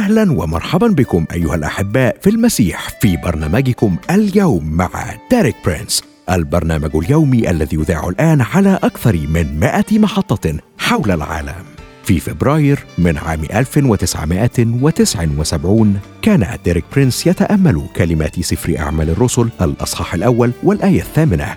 أهلا ومرحبا بكم أيها الأحباء في المسيح في برنامجكم اليوم مع ديريك برينس البرنامج اليومي الذي يذاع الآن على أكثر من 100 محطة حول العالم. في فبراير من عام 1979 كان ديريك برينس يتأمل كلمات سفر أعمال الرسل الأصحاح الأول والآية الثامنة.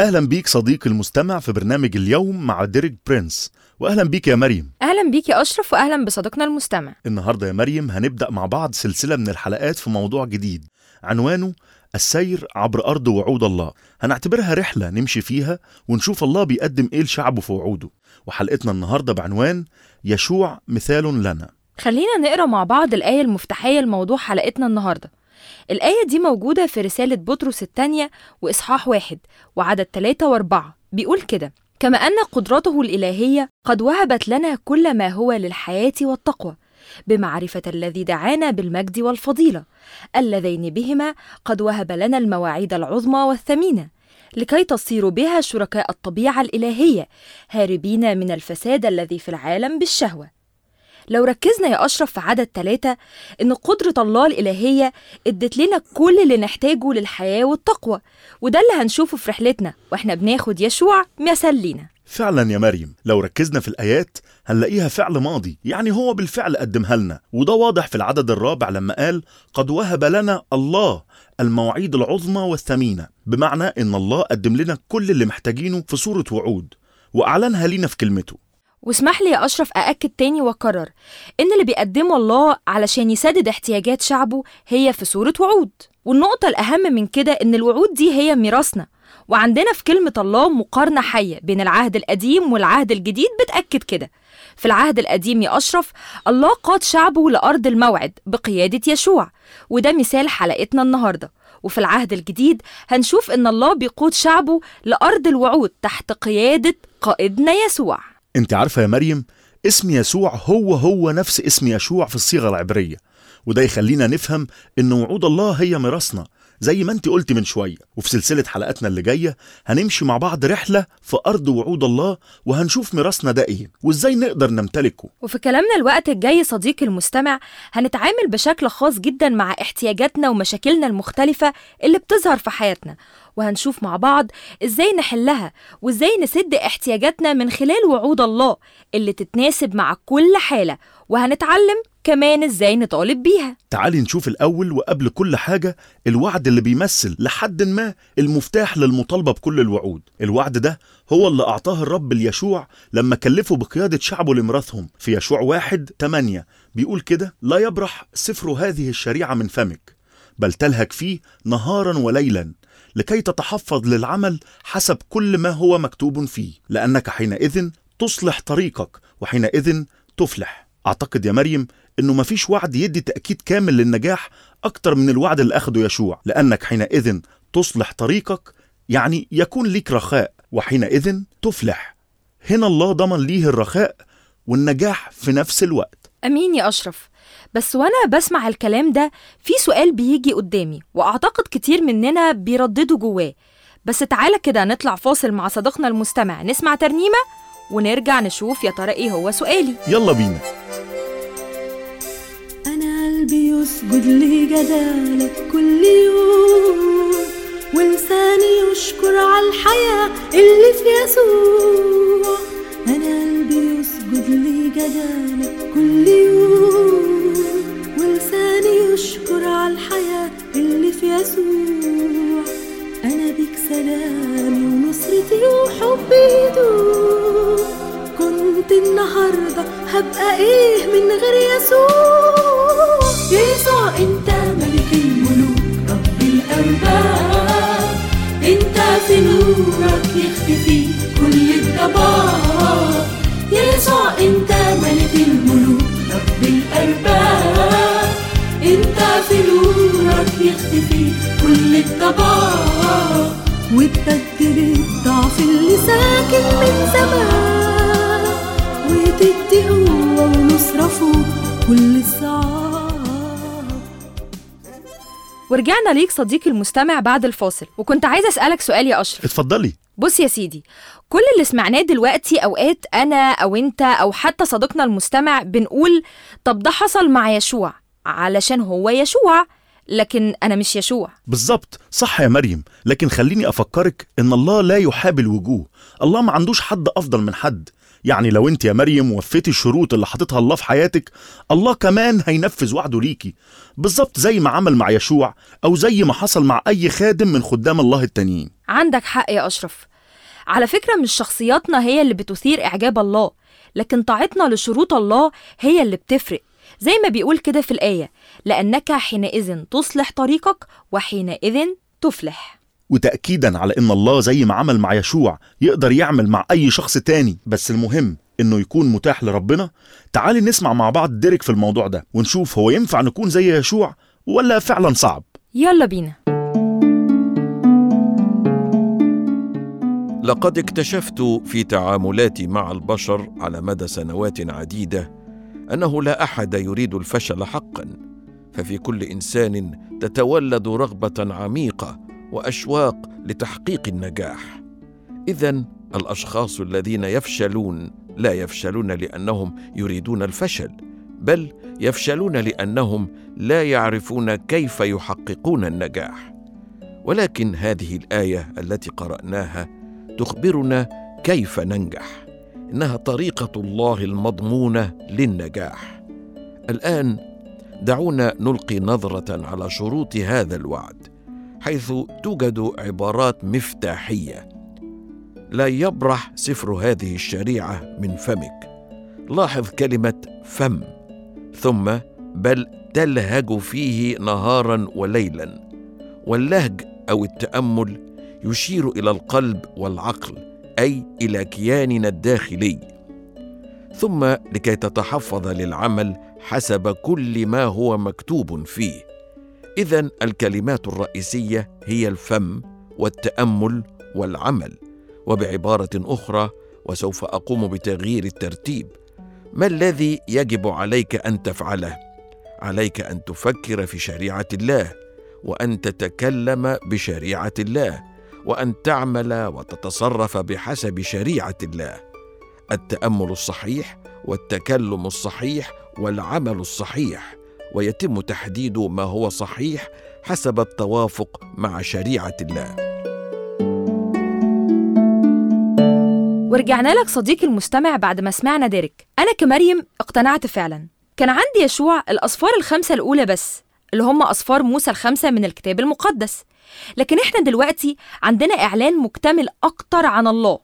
أهلا بيك صديقي المستمع في برنامج اليوم مع ديريك برينس. واهلا بيك يا مريم. أهلا بيك يا أشرف واهلا بصديقنا المستمع. النهارده يا مريم هنبدأ مع بعض سلسلة من الحلقات في موضوع جديد. عنوانه السير عبر أرض وعود الله. هنعتبرها رحلة نمشي فيها ونشوف الله بيقدم إيه لشعبه في وعوده. وحلقتنا النهارده بعنوان يشوع مثال لنا. خلينا نقرأ مع بعض الآية المفتاحية لموضوع حلقتنا النهارده. الآية دي موجودة في رسالة بطرس الثانية وإصحاح واحد وعدد ثلاثة وأربعة بيقول كده كما أن قدرته الإلهية قد وهبت لنا كل ما هو للحياة والتقوى بمعرفة الذي دعانا بالمجد والفضيلة اللذين بهما قد وهب لنا المواعيد العظمى والثمينة لكي تصيروا بها شركاء الطبيعة الإلهية هاربين من الفساد الذي في العالم بالشهوة. لو ركزنا يا أشرف في عدد ثلاثة إن قدرة الله الإلهية إدت لنا كل اللي نحتاجه للحياة والتقوى وده اللي هنشوفه في رحلتنا وإحنا بناخد يشوع مثل لينا. فعلا يا مريم لو ركزنا في الآيات هنلاقيها فعل ماضي يعني هو بالفعل قدمها لنا. وده واضح في العدد الرابع لما قال قد وهب لنا الله المواعيد العظمى والثمينة بمعنى إن الله قدم لنا كل اللي محتاجينه في صورة وعود وأعلنها لينا في كلمته. واسمح لي يا أشرف أأكد تاني وأكرر إن اللي بيقدمه الله علشان يسدد احتياجات شعبه هي في صورة وعود. والنقطة الأهم من كده إن الوعود دي هي ميراثنا. وعندنا في كلمة الله مقارنة حية بين العهد القديم والعهد الجديد بتأكد كده. في العهد القديم يا أشرف الله قاد شعبه لأرض الموعد بقيادة يشوع وده مثال حلقتنا النهاردة. وفي العهد الجديد هنشوف إن الله بيقود شعبه لأرض الوعود تحت قيادة قائدنا يسوع. انت عارفة يا مريم اسم يسوع هو هو نفس اسم يشوع في الصيغة العبرية. وده يخلينا نفهم إن وعود الله هي ميراثنا. زي ما انت قلت من شوية وفي سلسلة حلقاتنا اللي جاية هنمشي مع بعض رحلة في أرض وعود الله وهنشوف ميراثنا ده إيه وإزاي نقدر نمتلكه. وفي كلامنا الوقت الجاي صديقي المستمع هنتعامل بشكل خاص جدا مع احتياجاتنا ومشاكلنا المختلفة اللي بتظهر في حياتنا. وهنشوف مع بعض إزاي نحلها وإزاي نسد احتياجاتنا من خلال وعود الله اللي تتناسب مع كل حالة. وهنتعلم كمان إزاي نطالب بيها. تعالي نشوف الأول وقبل كل حاجة الوعد اللي بيمثل لحد ما المفتاح للمطالبة بكل الوعود. الوعد ده هو اللي أعطاه الرب ليشوع لما كلفه بقيادة شعبه لميراثهم. في يشوع واحد 8 بيقول كده لا يبرح سفر هذه الشريعة من فمك بل تلهك فيه نهارا وليلا. لكي تتحفظ للعمل حسب كل ما هو مكتوب فيه لأنك حينئذ تصلح طريقك وحينئذ تفلح. أعتقد يا مريم إنه مفيش وعد يدي تأكيد كامل للنجاح أكتر من الوعد اللي أخده يشوع لأنك حينئذ تصلح طريقك يعني يكون ليك رخاء وحينئذ تفلح. هنا الله ضمن ليه الرخاء والنجاح في نفس الوقت. أمين يا أشرف. بس وأنا بسمع الكلام ده في سؤال بيجي قدامي وأعتقد كتير مننا بيرددوا جواه. بس تعالى كده نطلع فاصل مع صديقنا المستمع نسمع ترنيمة ونرجع نشوف يا ترى إيه هو سؤالي. يلا بينا. أنا قلبي يسجد لجلالك كل يوم ولساني يشكر على الحياة اللي في يسوع. أنا قلبي يسجد لجلالك كل يوم. وحبي يدوم كنت النهاردة هبقى إيه من غير يسوع؟ يسوع أنت ملك الملوك رب الأرباب أنت في نورك يختفي كل الضباب يسوع أنت ملك الملوك رب الأرباب أنت في نورك يختفي كل الضباب وتبدل الضعف اللي ساكن من زمان. وتدي قوة ونصرة فوق كل الصعاب. ورجعنا ليك صديقي المستمع بعد الفاصل. وكنت عايزة أسألك سؤال يا أشرف. اتفضلي. بص يا سيدي كل اللي سمعناه دلوقتي أوقات أنا أو أنت أو حتى صديقنا المستمع بنقول طب ده حصل مع يشوع علشان هو يشوع. لكن أنا مش يشوع. بالظبط صح يا مريم. لكن خليني أفكرك إن الله لا يحاب الوجوه. الله ما عندوش حد أفضل من حد. يعني لو أنت يا مريم وفيتي الشروط اللي حاططها الله في حياتك الله كمان هينفذ وعده ليكي. بالظبط زي ما عمل مع يشوع أو زي ما حصل مع أي خادم من خدام الله التانيين. عندك حق يا أشرف. على فكرة مش شخصياتنا هي اللي بتثير إعجاب الله لكن طاعتنا لشروط الله هي اللي بتفرق. زي ما بيقول كده في الآية لأنك حينئذ تصلح طريقك وحينئذ تفلح. وتأكيدا على إن الله زي ما عمل مع يشوع يقدر يعمل مع أي شخص تاني. بس المهم إنه يكون متاح لربنا. تعالي نسمع مع بعض ديريك في الموضوع ده ونشوف هو ينفع نكون زي يشوع ولا فعلا صعب. يلا بينا. لقد اكتشفت في تعاملاتي مع البشر على مدى سنوات عديدة أنه لا أحد يريد الفشل حقا. ففي كل إنسان تتولد رغبة عميقة وأشواق لتحقيق النجاح. اذا الأشخاص الذين يفشلون لا يفشلون لأنهم يريدون الفشل بل يفشلون لأنهم لا يعرفون كيف يحققون النجاح. ولكن هذه الآية التي قرأناها تخبرنا كيف ننجح. إنها طريقة الله المضمونة للنجاح. الآن دعونا نلقي نظرة على شروط هذا الوعد حيث توجد عبارات مفتاحية. لا يبرح سفر هذه الشريعة من فمك. لاحظ كلمة فم ثم بل تلهج فيه نهارا وليلا. واللهج أو التأمل يشير إلى القلب والعقل أي إلى كياننا الداخلي. ثم لكي تتحفظ للعمل حسب كل ما هو مكتوب فيه. اذا الكلمات الرئيسية هي الفم والتأمل والعمل وبعبارة أخرى وسوف أقوم بتغيير الترتيب. ما الذي يجب عليك أن تفعله؟ عليك أن تفكر في شريعة الله وأن تتكلم بشريعة الله وأن تعمل وتتصرف بحسب شريعة الله. التأمل الصحيح والتكلم الصحيح والعمل الصحيح ويتم تحديد ما هو صحيح حسب التوافق مع شريعة الله. ورجعنا لك صديقي المستمع بعد ما سمعنا ديريك. أنا كمريم اقتنعت فعلا. كان عندي يشوع الأصفار الخمسة الأولى بس اللي هم أصفار موسى الخمسة من الكتاب المقدس. لكن إحنا دلوقتي عندنا إعلان مكتمل أكتر عن الله.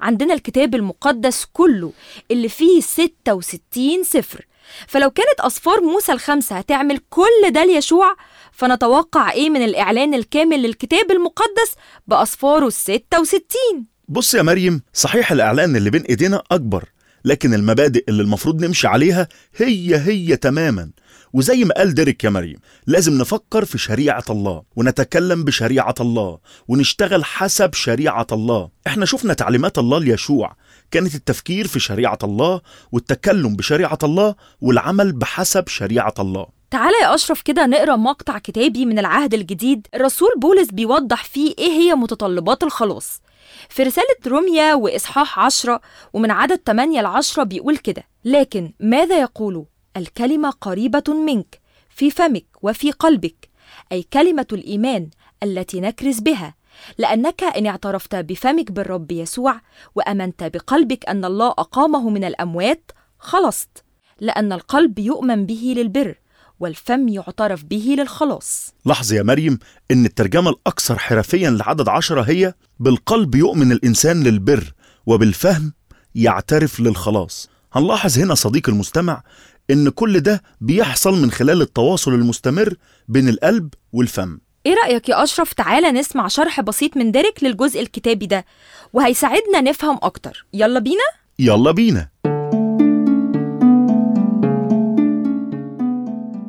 عندنا الكتاب المقدس كله اللي فيه 66 سفر. فلو كانت أصفار موسى الخمسة هتعمل كل ده ليشوع فنتوقع إيه من الإعلان الكامل للكتاب المقدس بأصفاره الستة وستين؟ بص يا مريم صحيح الإعلان اللي بين إيدينا أكبر لكن المبادئ اللي المفروض نمشي عليها هي هي تماما. وزي ما قال ديريك يا مريم لازم نفكر في شريعة الله ونتكلم بشريعة الله ونشتغل حسب شريعة الله. إحنا شفنا تعليمات الله ليشوع. كانت التفكير في شريعة الله والتكلم بشريعة الله والعمل بحسب شريعة الله. تعالى يا أشرف كده نقرأ مقطع كتابي من العهد الجديد الرسول بولس بيوضح فيه إيه هي متطلبات الخلاص. في رسالة روميا وإصحاح عشرة ومن عدد 8 ل 10 بيقول كده لكن ماذا يقول؟ الكلمة قريبة منك في فمك وفي قلبك أي كلمة الإيمان التي نكرز بها لأنك إن اعترفت بفمك بالرب يسوع وأمنت بقلبك أن الله أقامه من الأموات خلصت. لأن القلب يؤمن به للبر والفم يعترف به للخلاص. لاحظ يا مريم إن الترجمة الأكثر حرفيا لعدد عشرة هي بالقلب يؤمن الإنسان للبر وبالفهم يعترف للخلاص. هنلاحظ هنا صديق المستمع إن كل ده بيحصل من خلال التواصل المستمر بين القلب والفم. إيه رأيك يا أشرف؟ تعالى نسمع شرح بسيط من ديريك للجزء الكتابي ده. وهيساعدنا نفهم أكتر. يلا بينا؟ يلا بينا.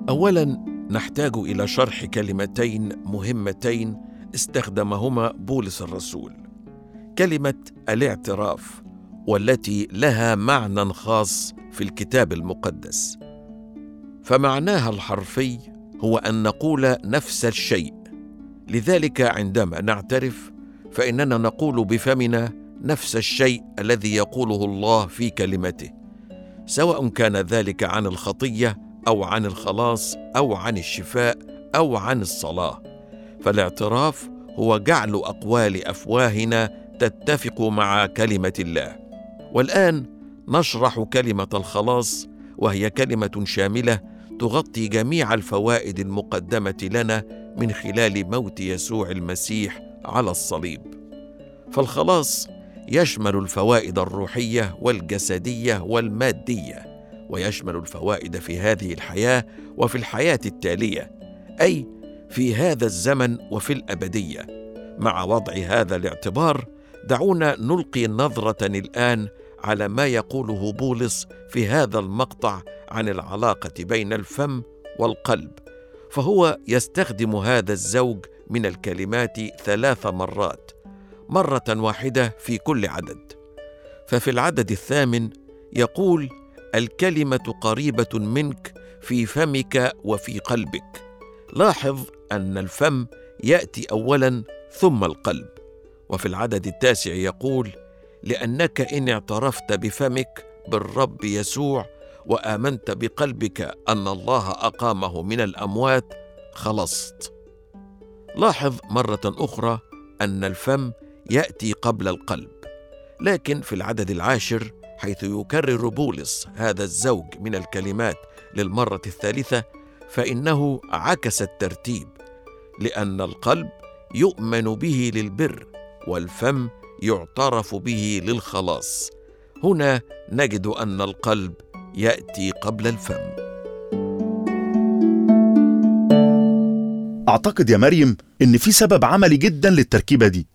اولا نحتاج إلى شرح كلمتين مهمتين استخدمهما بولس الرسول. كلمة الاعتراف والتي لها معنى خاص في الكتاب المقدس. فمعناها الحرفي هو أن نقول نفس الشيء. لذلك عندما نعترف فإننا نقول بفمنا نفس الشيء الذي يقوله الله في كلمته سواء كان ذلك عن الخطية أو عن الخلاص أو عن الشفاء أو عن الصلاة. فالاعتراف هو جعل أقوال أفواهنا تتفق مع كلمة الله. والآن نشرح كلمة الخلاص وهي كلمة شاملة تغطي جميع الفوائد المقدمة لنا من خلال موت يسوع المسيح على الصليب. فالخلاص يشمل الفوائد الروحية والجسدية والمادية ويشمل الفوائد في هذه الحياة وفي الحياة التالية أي في هذا الزمن وفي الأبدية. مع وضع هذا الاعتبار دعونا نلقي نظرة الآن على ما يقوله بولس في هذا المقطع عن العلاقة بين الفم والقلب. فهو يستخدم هذا الزوج من الكلمات ثلاث مرات مرة واحدة في كل عدد. ففي العدد الثامن يقول الكلمة قريبة منك في فمك وفي قلبك. لاحظ أن الفم يأتي اولا ثم القلب. وفي العدد التاسع يقول لأنك إن اعترفت بفمك بالرب يسوع وآمنت بقلبك أن الله أقامه من الأموات خلصت. لاحظ مرة أخرى أن الفم يأتي قبل القلب لكن في العدد العاشر حيث يكرر بولس هذا الزوج من الكلمات للمرة الثالثة فإنه عكس الترتيب لأن القلب يؤمن به للبر والفم يعترف به للخلاص. هنا نجد أن القلب يأتي قبل الفم. أعتقد يا مريم إن في سبب عملي جدا للتركيبة دي.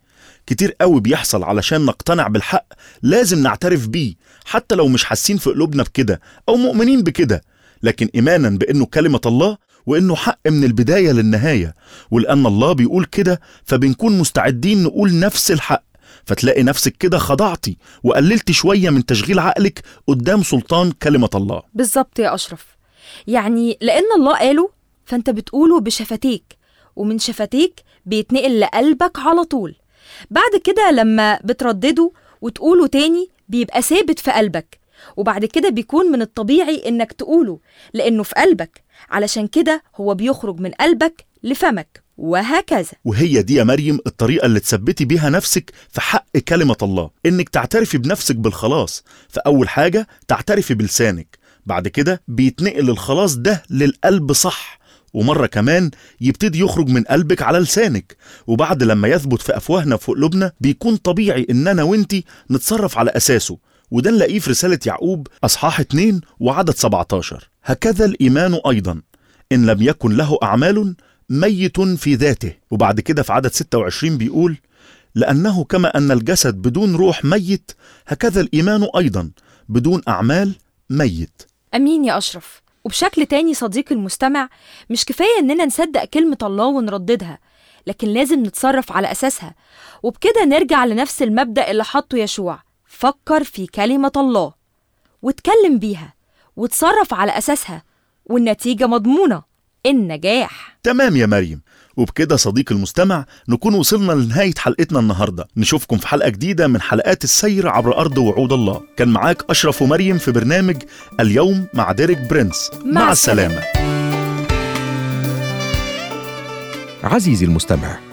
كتير قوي بيحصل علشان نقتنع بالحق لازم نعترف بيه حتى لو مش حاسين في قلوبنا بكده أو مؤمنين بكده. لكن إيمانا بإنه كلمة الله وإنه حق من البداية للنهاية. ولأن الله بيقول كده فبنكون مستعدين نقول نفس الحق. فتلاقي نفسك كده خضعتي وقللت شوية من تشغيل عقلك قدام سلطان كلمة الله. بالظبط يا أشرف. يعني لأن الله قاله فأنت بتقوله بشفتيك ومن شفتيك بيتنقل لقلبك على طول. بعد كده لما بتردده وتقوله تاني بيبقى ثابت في قلبك وبعد كده بيكون من الطبيعي إنك تقوله لأنه في قلبك. علشان كده هو بيخرج من قلبك لفمك. وهكذا. وهي دي يا مريم الطريقة اللي تثبتي بيها نفسك في حق كلمة الله إنك تعترفي بنفسك بالخلاص فأول حاجة تعترفي بلسانك بعد كده بيتنقل الخلاص ده للقلب صح ومرة كمان يبتدي يخرج من قلبك على لسانك وبعد لما يثبت في أفواهنا وفي قلوبنا بيكون طبيعي إننا وإنتي نتصرف على أساسه وده نلاقيه في رسالة يعقوب أصحاح 2 وعدد 17 هكذا الإيمان أيضا إن لم يكن له أعمال ميت في ذاته. وبعد كده في عدد 26 بيقول لأنه كما أن الجسد بدون روح ميت هكذا الإيمان أيضا بدون أعمال ميت. أمين يا أشرف. وبشكل تاني صديقي المستمع مش كفاية إننا نصدق كلمة الله ونرددها لكن لازم نتصرف على أساسها. وبكده نرجع لنفس المبدأ اللي حطه يشوع. فكر في كلمة الله واتكلم بيها وتصرف على أساسها والنتيجة مضمونة. النجاح. تمام يا مريم. وبكده صديقي المستمع نكون وصلنا لنهاية حلقتنا النهاردة. نشوفكم في حلقة جديدة من حلقات السير عبر أرض وعود الله. كان معاك أشرف ومريم في برنامج اليوم مع ديريك برنس مع مع السلامة. عزيزي المستمع